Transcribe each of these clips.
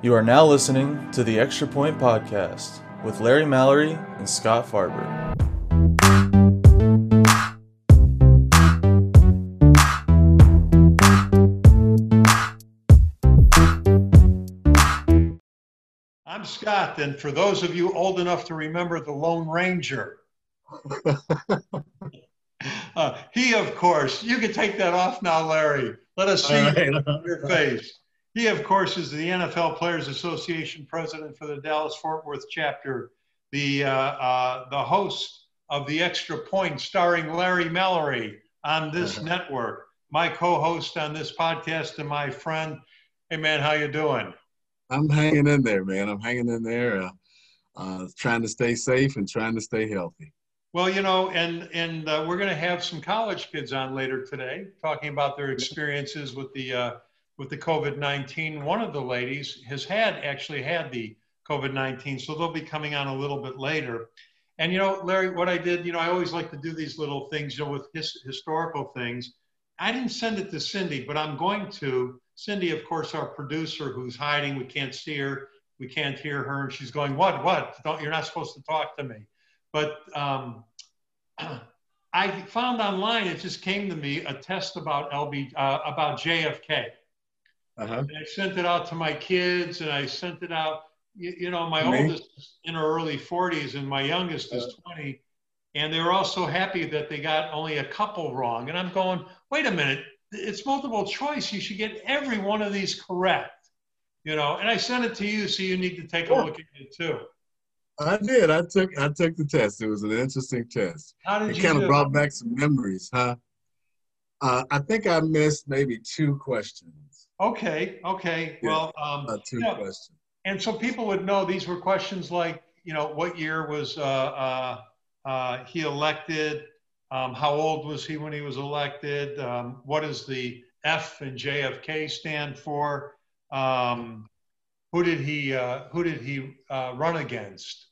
You are now listening to the Extra Point Podcast with Larry Mallory and Scott Farber. I'm Scott, and for those of you old enough to remember the Lone Ranger, uh, he, of course, you can take that off now, Larry. Let us see right. your face. He, of course, is the NFL Players Association president for the Dallas Fort Worth chapter, the, uh, uh, the host of The Extra Point, starring Larry Mallory on this network, my co-host on this podcast, and my friend. Hey, man, how you doing? I'm hanging in there, man. I'm hanging in there, uh, uh, trying to stay safe and trying to stay healthy. Well, you know, and and uh, we're going to have some college kids on later today, talking about their experiences with the uh, with the COVID nineteen. One of the ladies has had actually had the COVID nineteen, so they'll be coming on a little bit later. And you know, Larry, what I did, you know, I always like to do these little things, you know, with his, historical things. I didn't send it to Cindy, but I'm going to. Cindy, of course, our producer who's hiding. We can't see her. We can't hear her. And she's going, What? What? Don't, you're not supposed to talk to me. But um, I found online, it just came to me, a test about LB, uh, about JFK. Uh-huh. And I sent it out to my kids and I sent it out. You, you know, my Me? oldest is in her early 40s and my youngest is 20. And they were all so happy that they got only a couple wrong. And I'm going, wait a minute, it's multiple choice. You should get every one of these correct. You know, and I sent it to you, so you need to take a look at it too. I did. I took I took the test. It was an interesting test. How did It you kind of brought back some memories, huh? Uh, I think I missed maybe two questions. Okay, okay. Yeah. Well, um, Uh, two Yeah. questions. and so people would know these were questions like, you know, what year was uh, uh, uh, he elected? Um, how old was he when he was elected? Um, what does the F and JFK stand for? Um, who did he uh, Who did he uh, run against?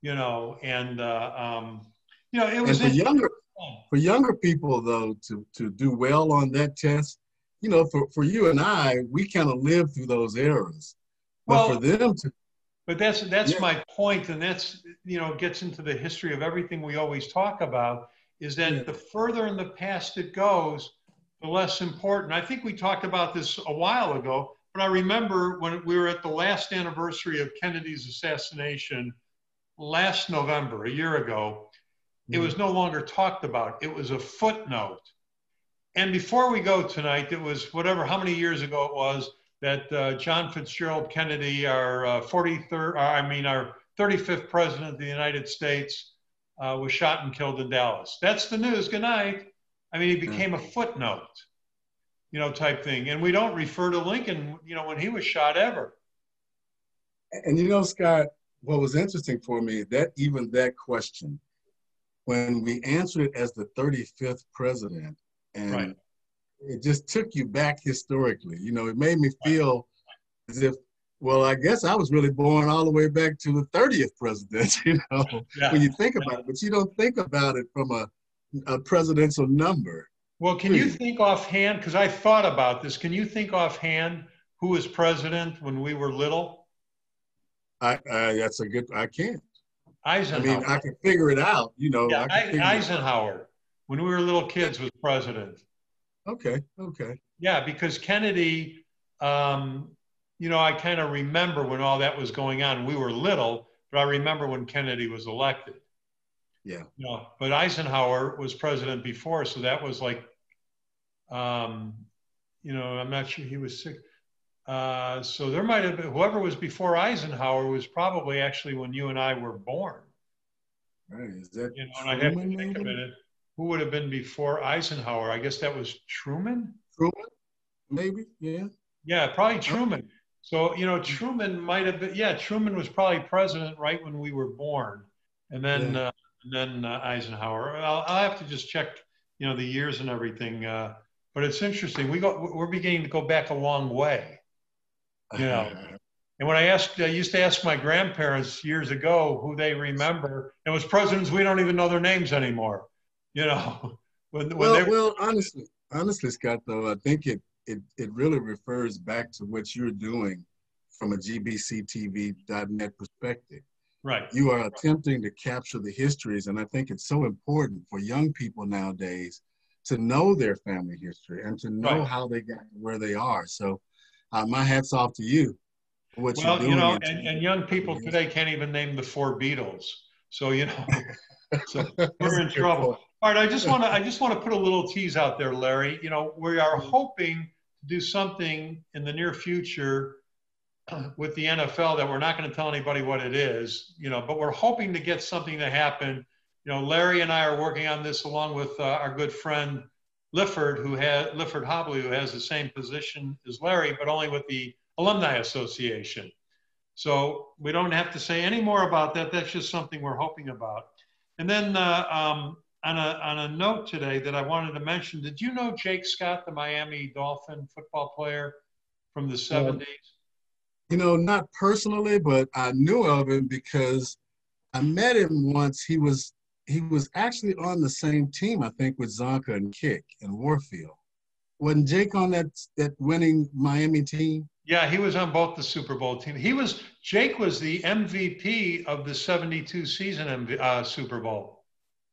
You know, and uh, um, you know, it was for younger for younger people though to to do well on that test, you know, for, for you and I, we kind of lived through those eras. But Well- for them to But that's that's Yeah. my point, and that's you know gets into the history of everything we always talk about. Is that Yeah. the further in the past it goes, the less important. I think we talked about this a while ago, but I remember when we were at the last anniversary of Kennedy's assassination last November, a year ago. It mm-hmm. was no longer talked about. It was a footnote. And before we go tonight, it was whatever, how many years ago it was that uh, John Fitzgerald Kennedy, our uh, 43rd, uh, I mean, our 35th president of the United States, uh, was shot and killed in Dallas. That's the news. Good night. I mean, he became a footnote, you know, type thing. And we don't refer to Lincoln, you know, when he was shot ever. And you know, Scott, what was interesting for me that even that question, when we answered it as the 35th president, and Right. it just took you back historically. You know, it made me feel as if, well, I guess I was really born all the way back to the 30th president. You know, Yeah. when you think about it, but you don't think about it from a, a presidential number. Well, can you think offhand? Because I thought about this. Can you think offhand who was president when we were little? I, I that's a good. I can't. I mean, I can figure it out. You know, yeah, I I- figure it out. Eisenhower, when we were little kids, was president. Okay, okay. Yeah, because Kennedy, um, you know, I kind of remember when all that was going on. We were little, but I remember when Kennedy was elected. Yeah. You know, but Eisenhower was president before, so that was like, um, you know, I'm not sure he was sick. Uh, so there might have been whoever was before Eisenhower was probably actually when you and I were born. Right. Is that You know, and I have to think a minute. Who would have been before Eisenhower? I guess that was Truman. Truman? Maybe, yeah. Yeah, probably Truman. So, you know, Truman might have been, yeah, Truman was probably president right when we were born. And then, Yeah. uh, and then uh, Eisenhower. I'll, I'll have to just check, you know, the years and everything. Uh, but it's interesting. We go, we're beginning to go back a long way. Yeah. And when I asked, I used to ask my grandparents years ago who they remember. It was presidents we don't even know their names anymore. You know, when, when well, were, well, honestly, honestly, Scott, though, I think it, it it really refers back to what you're doing from a gbctv.net perspective. Right. You are attempting to capture the histories, and I think it's so important for young people nowadays to know their family history and to know right. how they got where they are. So, uh, my hats off to you. What well, you know, and, and young people today can't even name the four Beatles. So you know, so we're in trouble. All right, I just want to I just want to put a little tease out there, Larry. You know, we are hoping to do something in the near future with the NFL that we're not going to tell anybody what it is. You know, but we're hoping to get something to happen. You know, Larry and I are working on this along with uh, our good friend Liffort, who has Liffort Hobley, who has the same position as Larry, but only with the Alumni Association. So we don't have to say any more about that. That's just something we're hoping about. And then uh, um, on, a, on a note today that I wanted to mention, did you know Jake Scott, the Miami Dolphin football player from the 70s? You know, not personally, but I knew of him because I met him once. He was he was actually on the same team, I think, with Csonka and Kiick and Warfield. Wasn't Jake on that that winning Miami team? Yeah, he was on both the Super Bowl team. He was Jake was the MVP of the '72 season MV, uh, Super Bowl.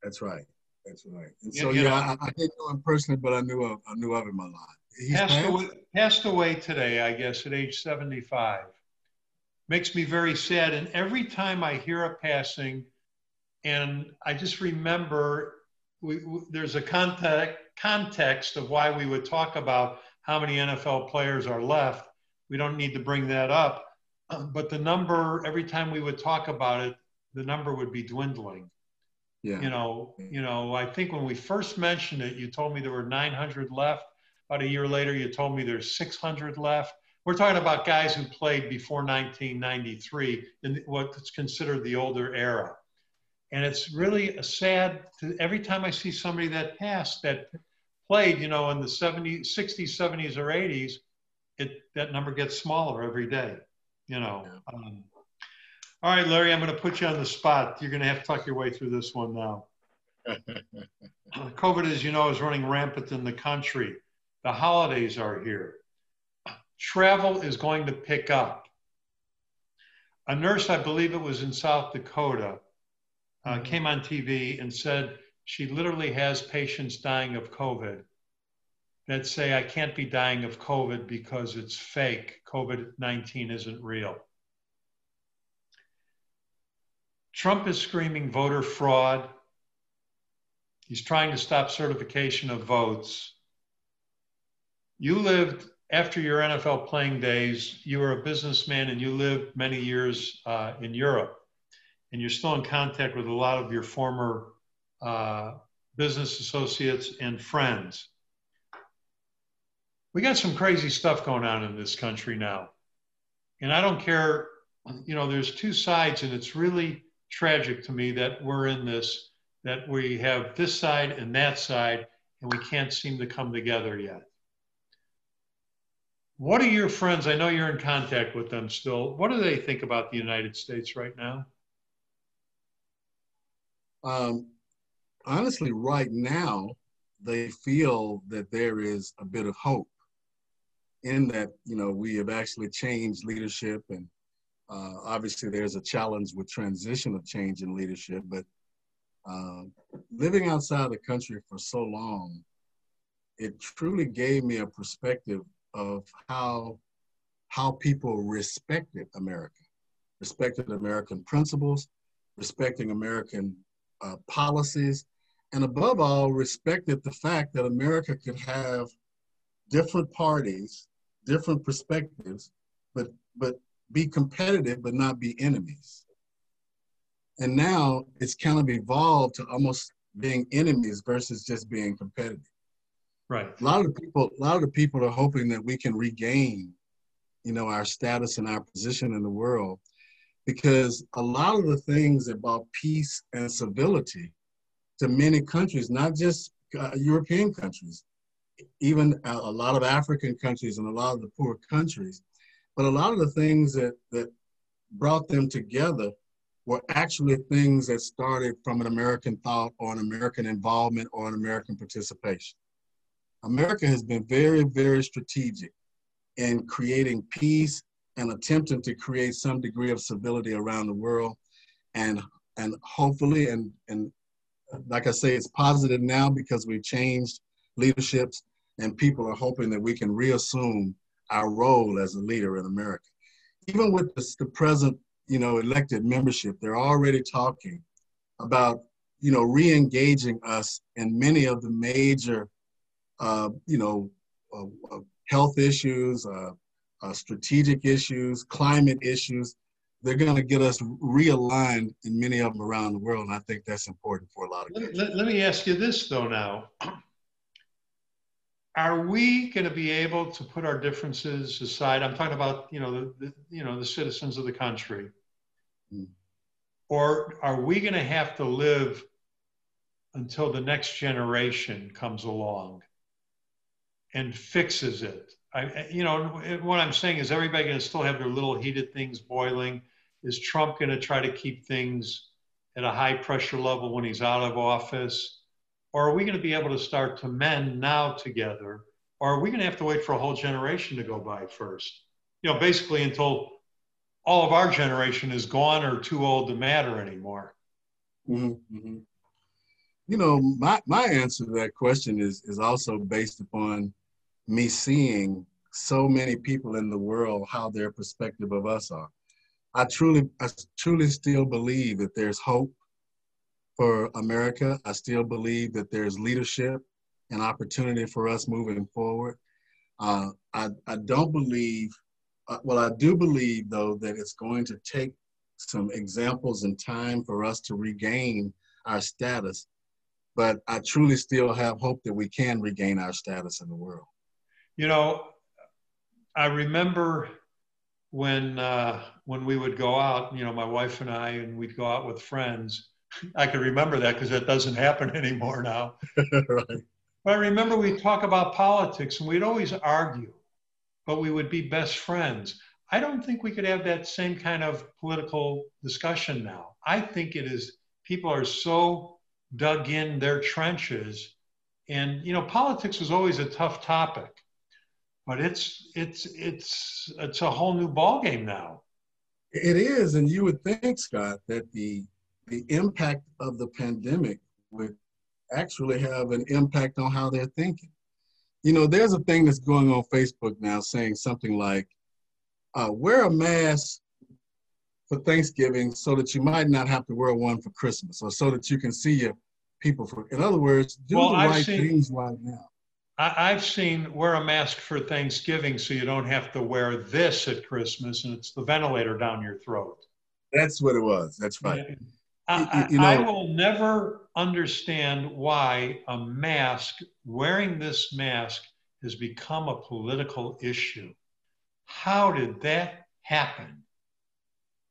That's right. That's right. And so yeah, I, I, didn't know him personally, but I knew of, I knew of him a lot. He's passed, passed away, passed away today, I guess, at age 75. Makes me very sad. And every time I hear a passing, and I just remember we, we, there's a context context of why we would talk about how many NFL players are left we don't need to bring that up. But the number, every time we would talk about it, the number would be dwindling. Yeah. You know, you know, I think when we first mentioned it, you told me there were 900 left. About a year later, you told me there's 600 left. We're talking about guys who played before 1993 in what's considered the older era. And it's really a sad, to, every time I see somebody that passed, that played, you know, in the 70s, 60s, 70s, or 80s, it that number gets smaller every day. You know. Um, all right, Larry, I'm going to put you on the spot. You're going to have to talk your way through this one now. COVID, as you know, is running rampant in the country. The holidays are here. Travel is going to pick up. A nurse, I believe it was in South Dakota, uh, mm-hmm. came on TV and said she literally has patients dying of COVID that say, I can't be dying of COVID because it's fake. COVID 19 isn't real. Trump is screaming voter fraud. He's trying to stop certification of votes. You lived after your NFL playing days, you were a businessman and you lived many years uh, in Europe. And you're still in contact with a lot of your former uh, business associates and friends we got some crazy stuff going on in this country now. And I don't care, you know, there's two sides, and it's really tragic to me that we're in this, that we have this side and that side, and we can't seem to come together yet. What are your friends? I know you're in contact with them still. What do they think about the United States right now? Um, honestly, right now, they feel that there is a bit of hope in that, you know, we have actually changed leadership and uh, obviously there's a challenge with transition of change in leadership, but uh, living outside the country for so long, it truly gave me a perspective of how how people respected America, respected American principles, respecting American uh, policies, and above all, respected the fact that America could have different parties different perspectives, but but be competitive but not be enemies. And now it's kind of evolved to almost being enemies versus just being competitive. Right. A lot of people, a lot of the people are hoping that we can regain, you know, our status and our position in the world, because a lot of the things about peace and civility to many countries, not just uh, European countries, even a, a lot of African countries and a lot of the poor countries. But a lot of the things that, that brought them together were actually things that started from an American thought or an American involvement or an American participation. America has been very, very strategic in creating peace and attempting to create some degree of civility around the world. And, and hopefully, and, and like I say, it's positive now because we've changed leaderships and people are hoping that we can reassume our role as a leader in America. Even with the, the present, you know, elected membership, they're already talking about, you know, re-engaging us in many of the major, uh, you know, uh, uh, health issues, uh, uh, strategic issues, climate issues. They're going to get us realigned in many of them around the world, and I think that's important for a lot of. Let, let, let me ask you this though. Now, are we going to be able to put our differences aside? I'm talking about you know the, the you know the citizens of the country, mm. or are we going to have to live until the next generation comes along and fixes it? I, you know, what I'm saying is everybody going to still have their little heated things boiling. Is Trump going to try to keep things at a high pressure level when he's out of office? Or are we going to be able to start to mend now together? Or are we going to have to wait for a whole generation to go by first? You know, basically until all of our generation is gone or too old to matter anymore. Mm-hmm. mm-hmm. You know, my, my answer to that question is, is also based upon me seeing so many people in the world how their perspective of us are. I truly, I truly still believe that there's hope for America. I still believe that there's leadership and opportunity for us moving forward. Uh, I, I don't believe, uh, well, I do believe though that it's going to take some examples and time for us to regain our status. But I truly still have hope that we can regain our status in the world. You know, I remember when uh, when we would go out, you know, my wife and I, and we'd go out with friends. I can remember that because that doesn't happen anymore now. right. But I remember we'd talk about politics and we'd always argue, but we would be best friends. I don't think we could have that same kind of political discussion now. I think it is people are so dug in their trenches, and you know, politics was always a tough topic but it's it's it's it's a whole new ballgame now. It is, and you would think, Scott, that the the impact of the pandemic would actually have an impact on how they're thinking. You know, there's a thing that's going on Facebook now saying something like, uh, "Wear a mask for Thanksgiving so that you might not have to wear one for Christmas, or so that you can see your people for." In other words, do well, the I've right seen, things right now. I, have seen wear a mask for Thanksgiving so you don't have to wear this at Christmas and it's the ventilator down your throat. That's what it was. That's right. I, you know, I will never understand why a mask, wearing this mask, has become a political issue. How did that happen?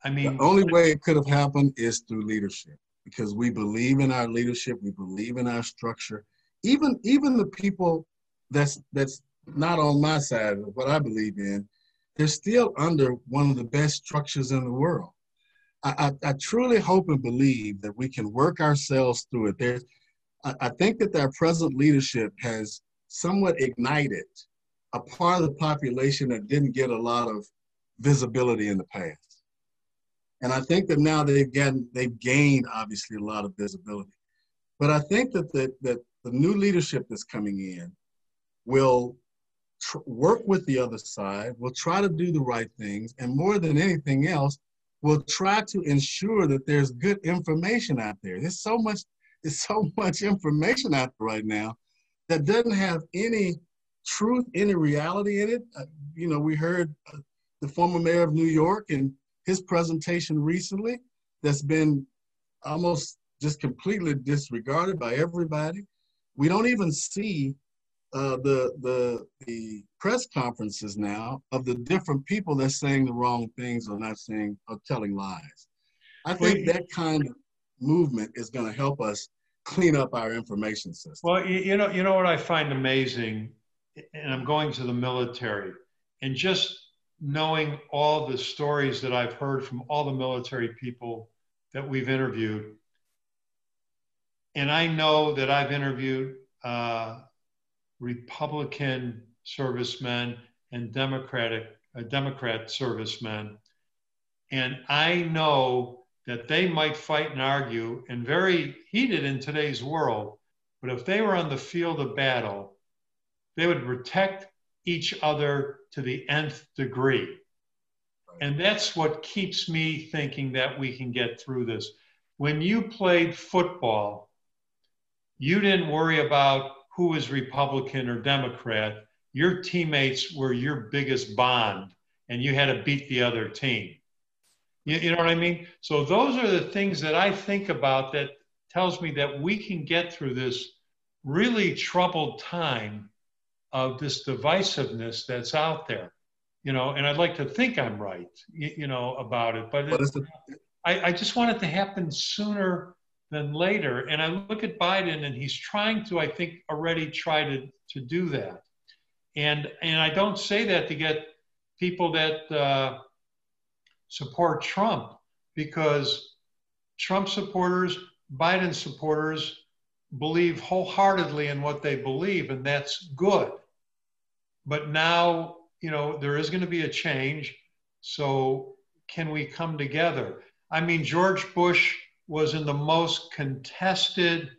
I mean, the only way it could have happened is through leadership because we believe in our leadership, we believe in our structure. Even even the people that's that's not on my side of what I believe in, they're still under one of the best structures in the world. I, I, I truly hope and believe that we can work ourselves through it. There's, I, I think that our present leadership has somewhat ignited a part of the population that didn't get a lot of visibility in the past. And I think that now they've gotten, they've gained obviously a lot of visibility. But I think that the, that the new leadership that's coming in will tr- work with the other side, will try to do the right things, and more than anything else, will try to ensure that there's good information out there. There's so much, there's so much information out there right now that doesn't have any truth, any reality in it. Uh, you know, we heard uh, the former mayor of New York and his presentation recently that's been almost just completely disregarded by everybody. We don't even see uh, the the the press conferences now of the different people that's saying the wrong things or not saying or telling lies. I think well, that kind of movement is going to help us clean up our information system. Well, you know, you know what I find amazing, and I'm going to the military, and just knowing all the stories that I've heard from all the military people that we've interviewed, and I know that I've interviewed. Uh, Republican servicemen and Democratic uh, Democrat servicemen. And I know that they might fight and argue and very heated in today's world. But if they were on the field of battle, they would protect each other to the nth degree. And that's what keeps me thinking that we can get through this. When you played football, you didn't worry about who was Republican or Democrat. Your teammates were your biggest bond, and you had to beat the other team. You, you know what I mean? So those are the things that I think about that tells me that we can get through this really troubled time of this divisiveness that's out there you know and i'd like to think i'm right you, you know about it but it, I, I just want it to happen sooner than later and i look at biden and he's trying to i think already try to, to do that and and i don't say that to get people that uh, support trump because trump supporters biden supporters believe wholeheartedly in what they believe, and that's good. But now, you know, there is going to be a change. So, can we come together? I mean, George Bush was in the most contested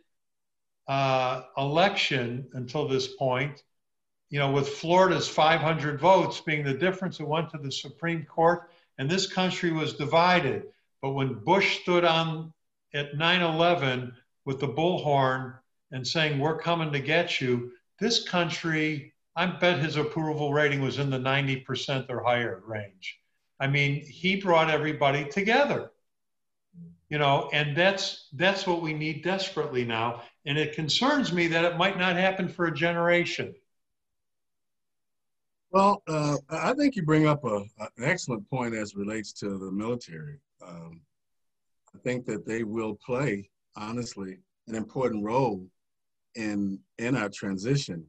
uh, election until this point, you know, with Florida's 500 votes being the difference, it went to the Supreme Court, and this country was divided. But when Bush stood on at 9 11, with the bullhorn and saying, We're coming to get you, this country, I bet his approval rating was in the 90% or higher range. I mean, he brought everybody together. You know, and that's that's what we need desperately now. And it concerns me that it might not happen for a generation. Well, uh, I think you bring up a, an excellent point as relates to the military. Um, I think that they will play honestly, an important role in in our transition.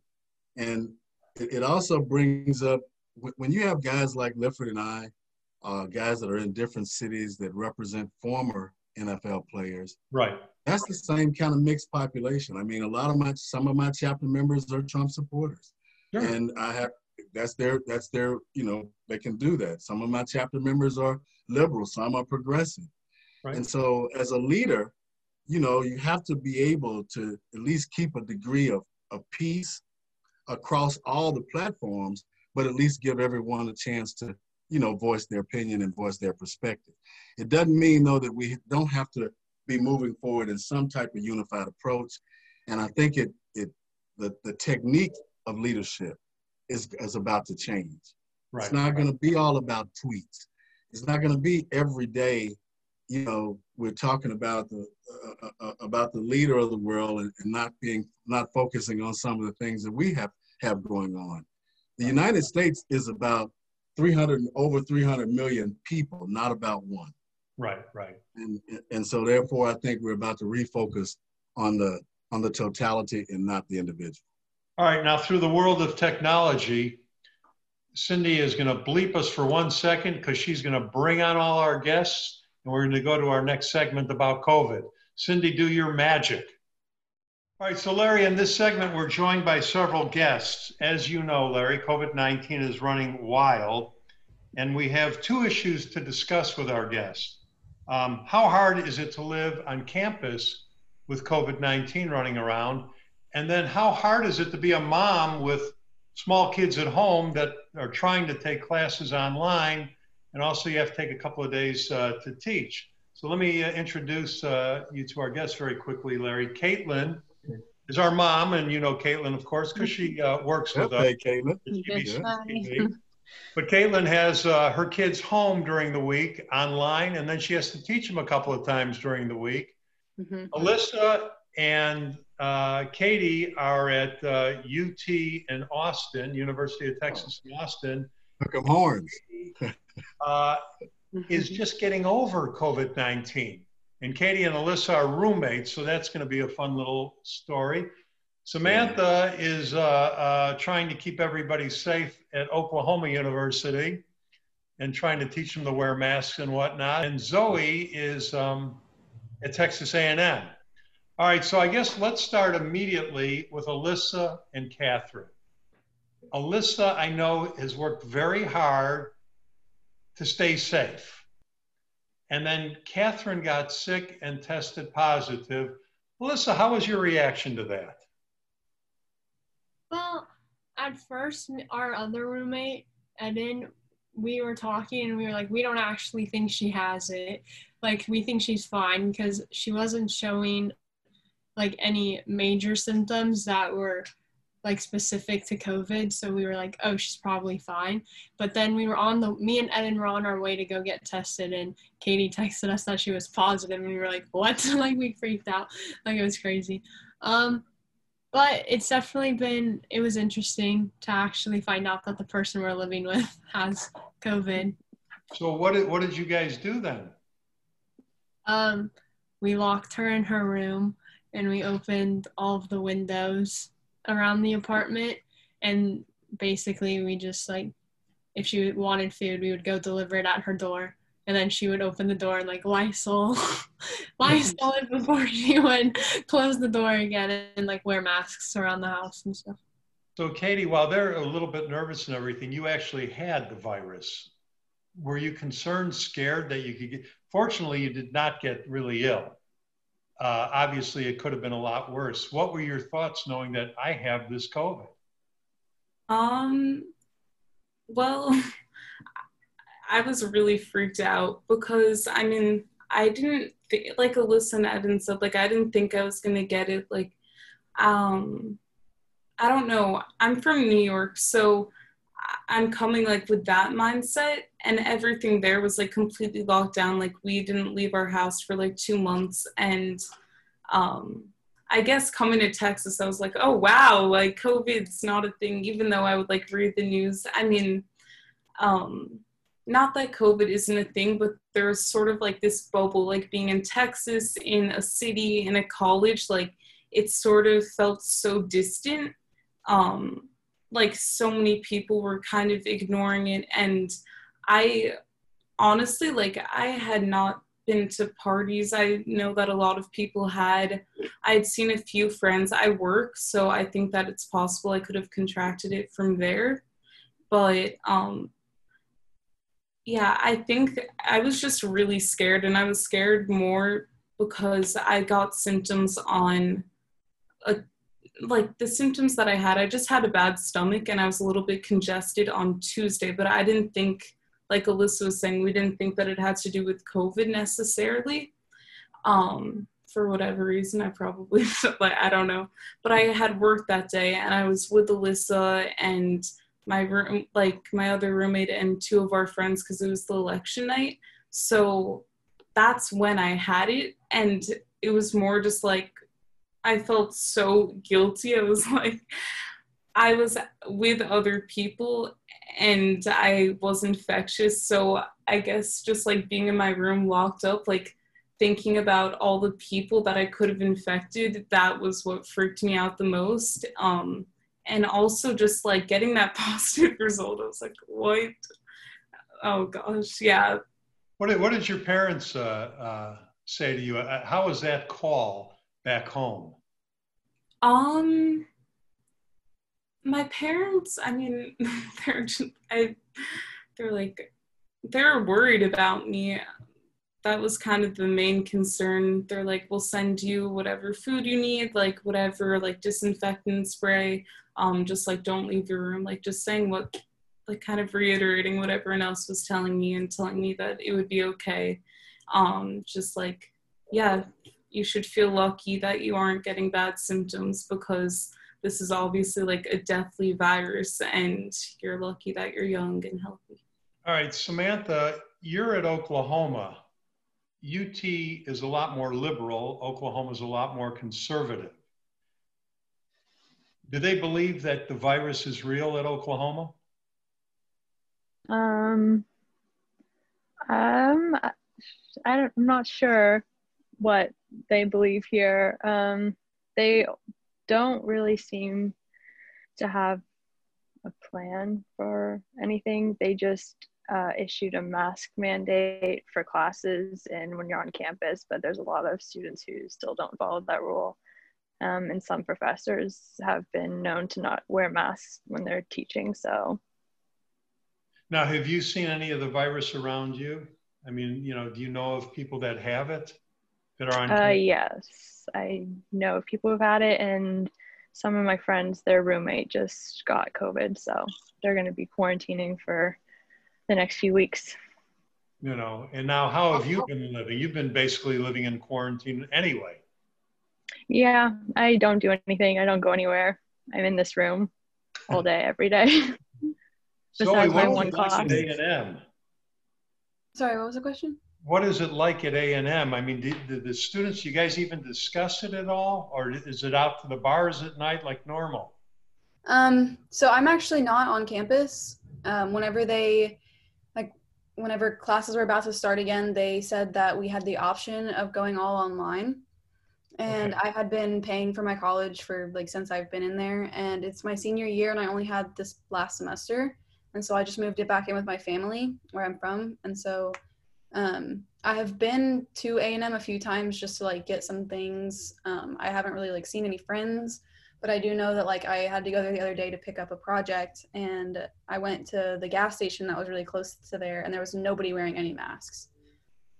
And it, it also brings up when you have guys like Liffort and I, uh, guys that are in different cities that represent former NFL players. Right. That's the same kind of mixed population. I mean, a lot of my some of my chapter members are Trump supporters, sure. and I have that's their that's their you know they can do that. Some of my chapter members are liberal, some are progressive, right. and so as a leader, you know, you have to be able to at least keep a degree of, of peace across all the platforms, but at least give everyone a chance to, you know, voice their opinion and voice their perspective. It doesn't mean though that we don't have to be moving forward in some type of unified approach. And I think it it the, the technique of leadership is, is about to change. Right. It's not going to be all about tweets. It's not going to be every day you know, we're talking about the uh, uh, uh, about the leader of the world and, and, not being not focusing on some of the things that we have have going on. The United States is about 300 over 300 million people, not about one. Right, right. And and so therefore, I think we're about to refocus on the on the totality and not the individual. All right, now through the world of technology, Cindy is going to bleep us for one second because she's going to bring on all our guests and we're going to go to our next segment about COVID. Cindy, do your magic. All right, so Larry, in this segment, we're joined by several guests. As you know, Larry, COVID 19 is running wild, and we have two issues to discuss with our guests. Um, how hard is it to live on campus with COVID 19 running around? And then, how hard is it to be a mom with small kids at home that are trying to take classes online and also you have to take a couple of days uh, to teach. So let me uh, introduce uh, you to our guests very quickly, Larry. Caitlin is our mom, and you know Caitlin, of course, because she uh, works with us. Hey, Caitlin. But Caitlin has uh, her kids home during the week online, and then she has to teach them a couple of times during the week. Mm-hmm. Alyssa and uh, Katie are at UT in Austin, University of Texas in Austin. Hook 'em horns. uh, is mm-hmm. just getting over COVID 19. And Katie and Alyssa are roommates, so that's going to be a fun little story. Samantha is uh, uh, trying to keep everybody safe at Oklahoma University and trying to teach them to wear masks and whatnot. And Zoe is um, at Texas A&M. All right, so I guess let's start immediately with Alyssa and Catherine. Alyssa, I know, has worked very hard to stay safe. And then Catherine got sick and tested positive. Melissa, how was your reaction to that? Well, at first, our other roommate, Eden, we were talking and we were like, we don't actually think she has it. Like, we think she's fine because she wasn't showing like any major symptoms that were like specific to COVID. So we were like, oh, she's probably fine. But then we were on the, me and Eden were on our way to go get tested, and Katie texted us that she was positive, and we were like, what? like we freaked out, like it was crazy. Um, but it's definitely been, it was interesting to actually find out that the person we're living with has COVID. So what did, what did you guys do then? Um, we locked her in her room and we opened all of the windows around the apartment and basically we just like if she wanted food we would go deliver it at her door and then she would open the door and like Lysol Lysol it before she would close the door again and like wear masks around the house and stuff. So Katie, while they're a little bit nervous and everything, you actually had the virus. Were you concerned, scared that you could get fortunately you did not get really ill uh, obviously it could have been a lot worse. What were your thoughts knowing that I have this COVID? Um, well, I was really freaked out because I mean, I didn't like Alyssa and Eden said, like, I didn't think I was to get it. Like, um, I don't know. I'm from New York, so I'm coming like with that mindset, and everything there was like completely locked down. Like we didn't leave our house for like two months, and um, I guess coming to Texas, I was like, oh wow, like COVID's not a thing. Even though I would like read the news, I mean, um, not that COVID isn't a thing, but there's sort of like this bubble, like being in Texas, in a city, in a college, like it sort of felt so distant. Um, like so many people were kind of ignoring it and i honestly like i had not been to parties i know that a lot of people had. I had seen a few friends i work so i think that it's possible i could have contracted it from there. But um yeah i think i was just really scared and i was scared more because i got symptoms on a like the symptoms that I had, I just had a bad stomach and I was a little bit congested on Tuesday, but I didn't think, like Alyssa was saying, we didn't think that it had to do with COVID necessarily. Um, for whatever reason, I probably, like, I don't know. But I had work that day and I was with Alyssa and my room, like my other roommate and two of our friends because it was the election night. So that's when I had it. And it was more just like I felt so guilty. I was like, I was with other people and I was infectious. So I guess just like being in my room locked up, like thinking about all the people that I could have infected, that was what freaked me out the most. Um, and also just like getting that positive result, I was like, what? Oh gosh, yeah. What did, what did your parents uh, uh, say to you? Uh, how was that call? Back home? Um, my parents. I mean, they're just, I. They're like, they're worried about me. That was kind of the main concern. They're like, we'll send you whatever food you need, like whatever, like disinfectant spray. Um, just like don't leave your room. Like just saying what, like kind of reiterating what everyone else was telling me and telling me that it would be okay. Um, just like, yeah, you should feel lucky that you aren't getting bad symptoms because this is obviously like a deathly virus and you're lucky that you're young and healthy. All right, Samantha, you're at Oklahoma. UT is a lot more liberal, Oklahoma is a lot more conservative. Do they believe that the virus is real at Oklahoma? Um, um, I don't, I'm not sure what they believe here. Um, they don't really seem to have a plan for anything. They just uh, issued a mask mandate for classes and when you're on campus, but there's a lot of students who still don't follow that rule. Um, and some professors have been known to not wear masks when they're teaching. So, Now, have you seen any of the virus around you? I mean, you know, do you know of people that have it that are on? Uh, yes, I know of people who've had it, and some of my friends, their roommate just got COVID, so they're going to be quarantining for the next few weeks. You know, and now how have you been living? You've been basically living in quarantine anyway. Yeah, I don't do anything. I don't go anywhere. I'm in this room all day, every day. Zoe, Besides my what one is it like class. A&M? Sorry, what was the question? What is it like at A&M? I mean, did, did the students, you guys even discuss it at all? Or is it out to the bars at night like normal? Um, so I'm actually not on campus. Um, whenever they, like, whenever classes were about to start again, they said that we had the option of going all online. And I had been paying for my college for like since I've been in there, and it's my senior year, and I only had this last semester, and so I just moved it back in with my family where I'm from, and so um, I have been to A and M a few times just to like get some things. Um, I haven't really like seen any friends, but I do know that like I had to go there the other day to pick up a project, and I went to the gas station that was really close to there, and there was nobody wearing any masks.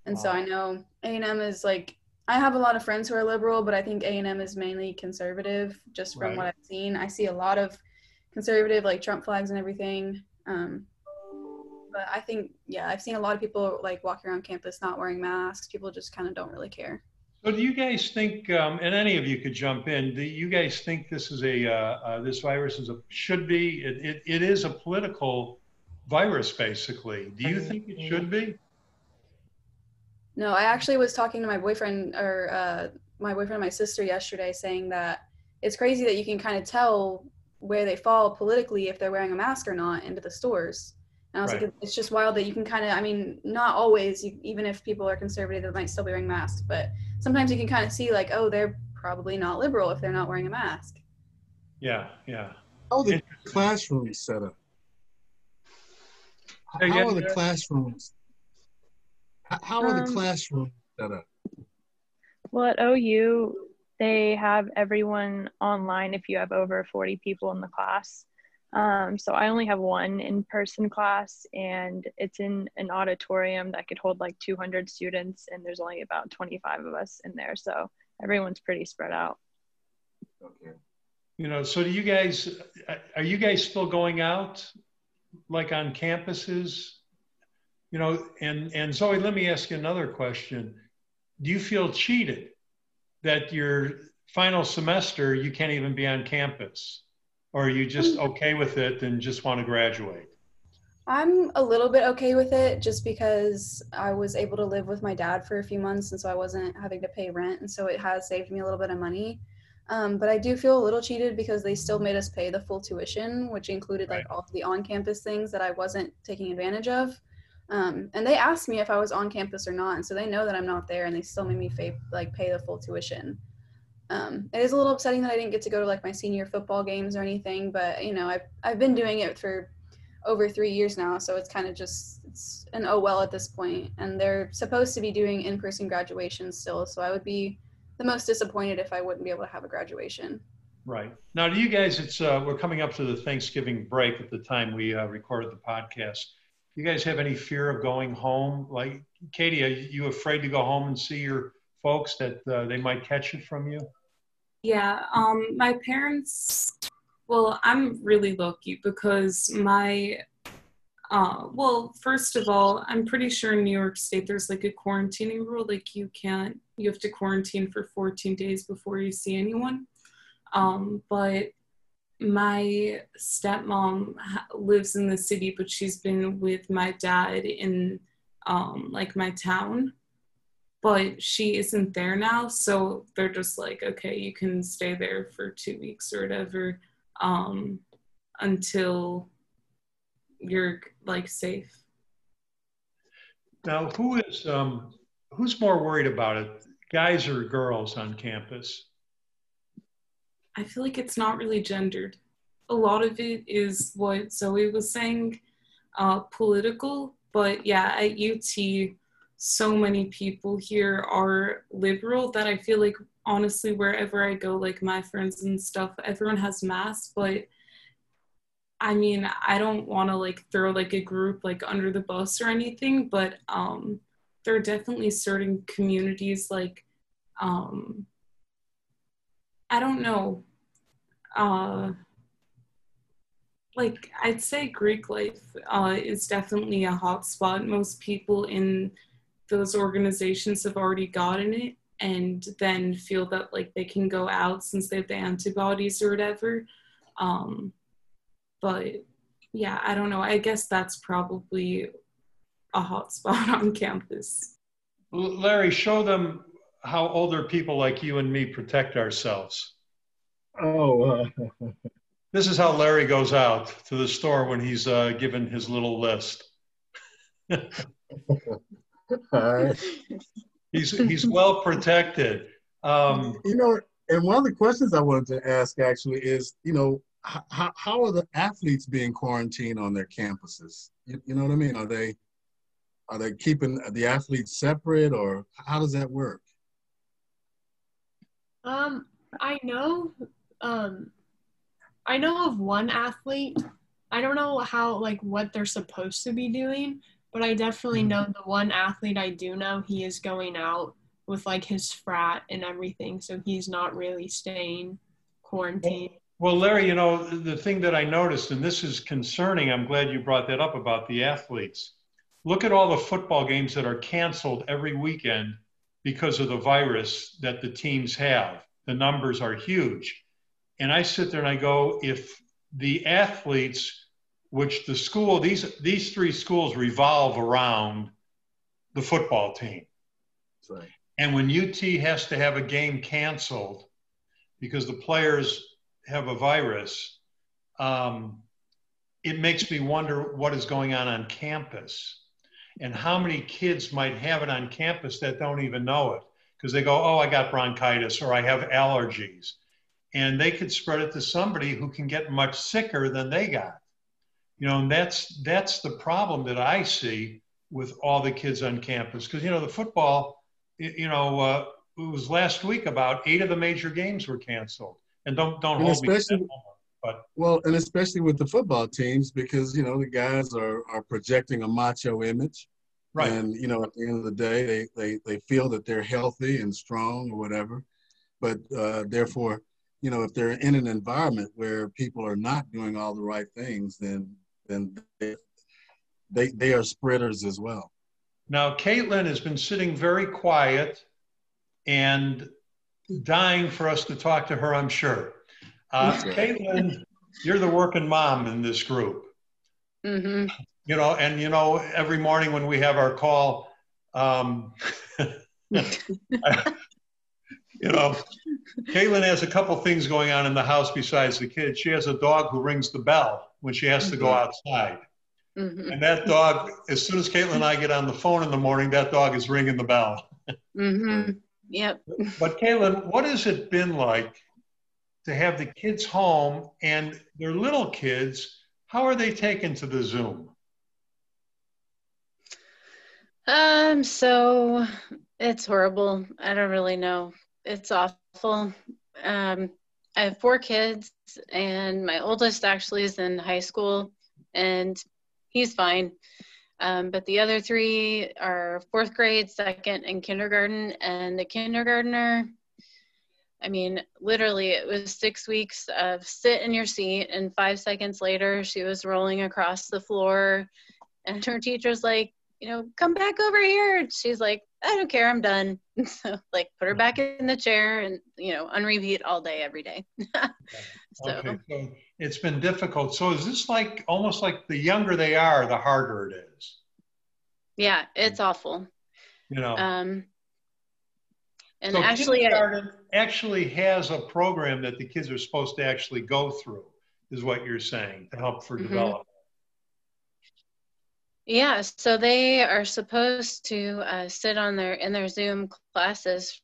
And so I know A and M is like I have a lot of friends who are liberal, but I think A and M is mainly conservative. Just from Right. what I've seen, I see a lot of conservative like Trump flags and everything. Um, but I think yeah, I've seen a lot of people like walking around campus not wearing masks. People just kind of don't really care. So do you guys think, um, and any of you could jump in, do you guys think this is a, uh, uh, this virus is a, should be, it, it, it is a political virus basically. Do you think it should be? No, I actually was talking to my boyfriend or uh, my boyfriend and my sister yesterday, saying that it's crazy that you can kind of tell where they fall politically if they're wearing a mask or not into the stores. And I was Right. like, it's just wild that you can kind of, I mean, not always, you, even if people are conservative, they might still be wearing masks, but sometimes you can kind of see like, oh, they're probably not liberal if they're not wearing a mask. Yeah, yeah. How are the Interesting. classrooms set up? How again, are the Derek? classrooms? How are the Um, classrooms set up? Well, at OU, they have everyone online if you have over 40 people in the class. Um, so I only have one in person class, and it's in an auditorium that could hold like 200 students, and there's only about 25 of us in there. So everyone's pretty spread out. Okay. You know, so do you guys, are you guys still going out like on campuses? You know, and, and Zoe, let me ask you another question. Do you feel cheated that your final semester, you can't even be on campus? Or are you just okay with it and just want to graduate? I'm a little bit okay with it just because I was able to live with my dad for a few months and so I wasn't having to pay rent and so it has saved me a little bit of money. Um, but I do feel a little cheated because they still made us pay the full tuition, which included like all the on-campus things that I wasn't taking advantage of. Um, and they asked me if I was on campus or not, and so they know that I'm not there, and they still made me pay like pay the full tuition. Um, it is a little upsetting that I didn't get to go to like my senior football games or anything, but you know I've I've been doing it for over three years now, so it's kind of just it's an oh well at this point. And they're supposed to be doing in-person graduation still, so I would be the most disappointed if I wouldn't be able to have a graduation. Right. Now, do you guys, it's, uh, we're coming up to the Thanksgiving break at the time we uh, recorded the podcast. Do you guys have any fear of going home? Like, Katie, are you afraid to go home and see your folks that uh, they might catch it from you? Yeah, um, my parents, well, I'm really lucky because my, uh, well, first of all, I'm pretty sure in New York State there's like a quarantining rule, like you can't, you have to quarantine for 14 days before you see anyone. Um, but my stepmom lives in the city, but she's been with my dad in um, like my town but she isn't there now so they're just like okay you can stay there for two weeks or whatever um, until you're like safe Now, who is, um, who's more worried about it, guys or girls on campus? i feel like it's not really gendered a lot of it is what zoe was saying uh, political but yeah at ut so many people here are liberal that i feel like honestly wherever i go like my friends and stuff everyone has masks but I mean, I don't want to like throw like a group like under the bus or anything, but um, there are definitely certain communities like um, I don't know. Uh, like I'd say Greek life uh, is definitely a hot spot. Most people in those organizations have already gotten it and then feel that like they can go out since they have the antibodies or whatever. Um, but yeah, I don't know. I guess that's probably a hot spot on campus. Larry, show them how older people like you and me protect ourselves. Oh, uh, This is how Larry goes out to the store when he's uh, given his little list. all right. He's he's well protected. Um, You know, and one of the questions I wanted to ask actually is, you know, how, how are the athletes being quarantined on their campuses? You, you know what I mean? Are they are they keeping the athletes separate, or how does that work? Um, I know, um, I know of one athlete. I don't know how, like, what they're supposed to be doing, but I definitely mm-hmm. know the one athlete I do know, he is going out with, like, his frat and everything, so he's not really staying quarantined. well, Larry, you know the thing that I noticed, and this is concerning. I'm glad you brought that up about the athletes. Look at all the football games that are canceled every weekend because of the virus that the teams have. The numbers are huge. And I sit there and I go, if the athletes, which the school, these these three schools revolve around the football team. So, And when UT has to have a game canceled because the players have a virus, um, it makes me wonder what is going on on campus and how many kids might have it on campus that don't even know it because they go, oh, I got bronchitis or I have allergies. And they could spread it to somebody who can get much sicker than they got. You know, and that's that's the problem that I see with all the kids on campus because you know the football, you know, uh, it was last week about eight of the major games were canceled. And don't don't And hold me especially- number, but well, and especially with the football teams, because you know the guys are are projecting a macho image, right. and you know at the end of the day, they they they feel that they're healthy and strong or whatever, but uh, therefore, you know, if they're in an environment where people are not doing all the right things, then then they they, they are spreaders as well. Now, Caitlin has been sitting very quiet and dying for us to talk to her, I'm sure. Uh, Caitlin, you're the working mom in this group. hmm You know, and you know, every morning when we have our call, um, you know, Caitlin has a couple things going on in the house besides the kids. She has a dog who rings the bell when she has to go outside. hmm And that dog, as soon as Caitlin and I get on the phone in the morning, that dog is ringing the bell. hmm Yep. But Caitlin, what has it been like to have the kids home and they're little kids? How are they taken to the Zoom? Um, so it's horrible. I don't really know. It's awful. Um, I have four kids, and my oldest actually is in high school, and he's fine. Um, but the other three are fourth grade, second, and kindergarten. And the kindergartner, I mean, literally, it was six weeks of sit in your seat, and five seconds later, she was rolling across the floor, and her teacher's like, you know, come back over here. And she's like, I don't care, I'm done. so, like, put her back in the chair and, you know, unrepeat all day, every day. so, Okay, so it's been difficult. So is this like almost like the younger they are, the harder it is? yeah, it's awful. You know. Um, and so actually, I, actually has a program that the kids are supposed to actually go through, is what you're saying, to help for Mhm. development. Yeah, so they are supposed to uh, sit on their in their Zoom classes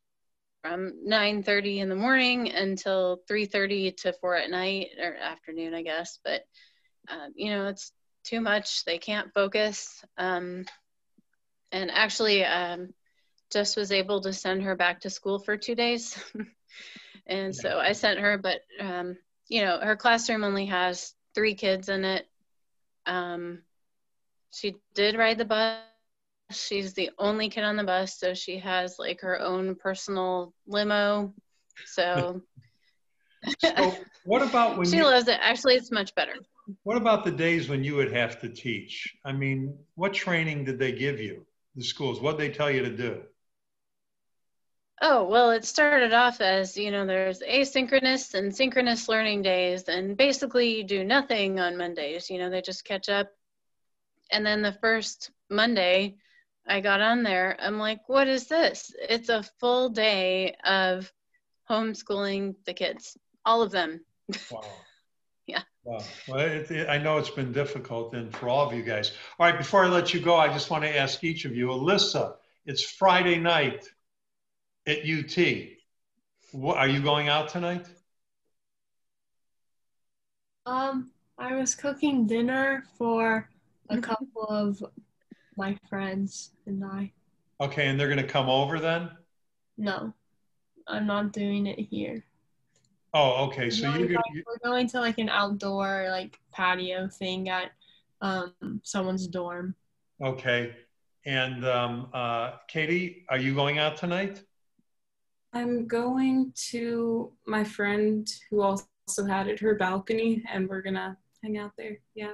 from 9:30 in the morning until 3:30 to 4 at night or afternoon, I guess. But um, you know, it's too much. They can't focus. Um, and actually, um, just was able to send her back to school for two days. and so I sent her, but um, you know, her classroom only has three kids in it. Um, she did ride the bus. She's the only kid on the bus, so she has like her own personal limo. So, so what about when she you, loves it? Actually, it's much better. What about the days when you would have to teach? I mean, what training did they give you? The schools, what they tell you to do? Oh, well, it started off as, you know, there's asynchronous and synchronous learning days, and basically you do nothing on Mondays. You know, they just catch up. And then the first Monday I got on there, I'm like, what is this? It's a full day of homeschooling the kids, all of them. Wow. yeah. Wow. Well, it, it, I know it's been difficult and for all of you guys. All right, before I let you go, I just want to ask each of you, Alyssa, it's Friday night at UT. What, are you going out tonight? Um, I was cooking dinner for a couple of my friends and I. Okay, and they're going to come over then? No, I'm not doing it here. Oh, okay. So we're you, going, you we're going to like an outdoor like patio thing at um someone's dorm. okay. And um, uh, Katie, are you going out tonight? I'm going to my friend who also had it her balcony, and we're gonna hang out there. Yeah.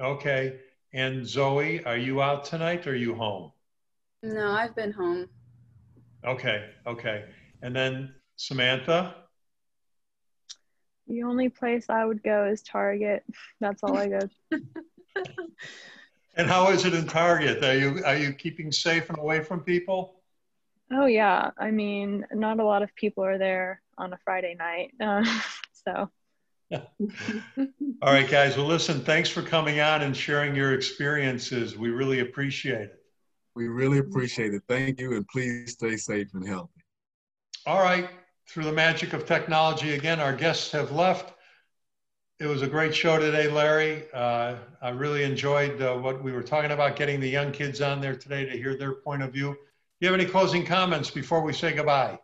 Okay. And Zoe, are you out tonight or are you home? No, I've been home. Okay, okay. And then Samantha? The only place I would go is Target. That's all I go. And how is it in Target? Are you are you keeping safe and away from people? Oh yeah, I mean, not a lot of people are there on a Friday night, uh, so. All right, guys. Well, listen, thanks for coming on and sharing your experiences. We really appreciate it. We really appreciate it. Thank you, and please stay safe and healthy. All right. Through the magic of technology, again, our guests have left. It was a great show today, Larry. Uh, I really enjoyed uh, what we were talking about, getting the young kids on there today to hear their point of view. Do you have any closing comments before we say goodbye?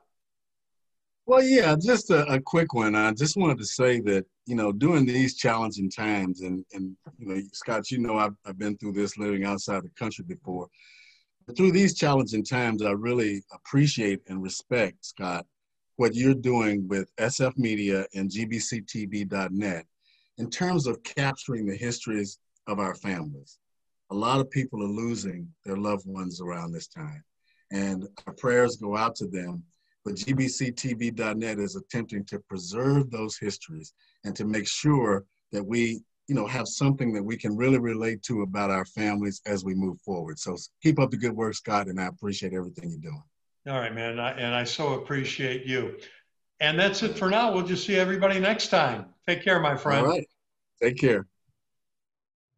Well, yeah, just a, a, quick one. I just wanted to say that, you know, during these challenging times, and, and you know, Scott, you know, I've, I've been through this living outside the country before. But through these challenging times, I really appreciate and respect, Scott, what you're doing with SF Media and GBCTV.net in terms of capturing the histories of our families. A lot of people are losing their loved ones around this time, and our prayers go out to them. But GBCTV.net is attempting to preserve those histories and to make sure that we, you know, have something that we can really relate to about our families as we move forward. So keep up the good work, Scott, and I appreciate everything you're doing. All right, man, I, and I so appreciate you. And that's it for now. We'll just see everybody next time. Take care, my friend. All right. Take care.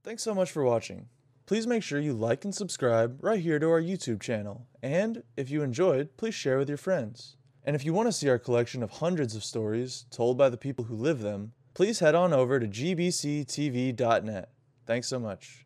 Thanks so much for watching. Please make sure you like and subscribe right here to our YouTube channel. And if you enjoyed, please share with your friends. And if you want to see our collection of hundreds of stories told by the people who live them, please head on over to gbctv.net. Thanks so much.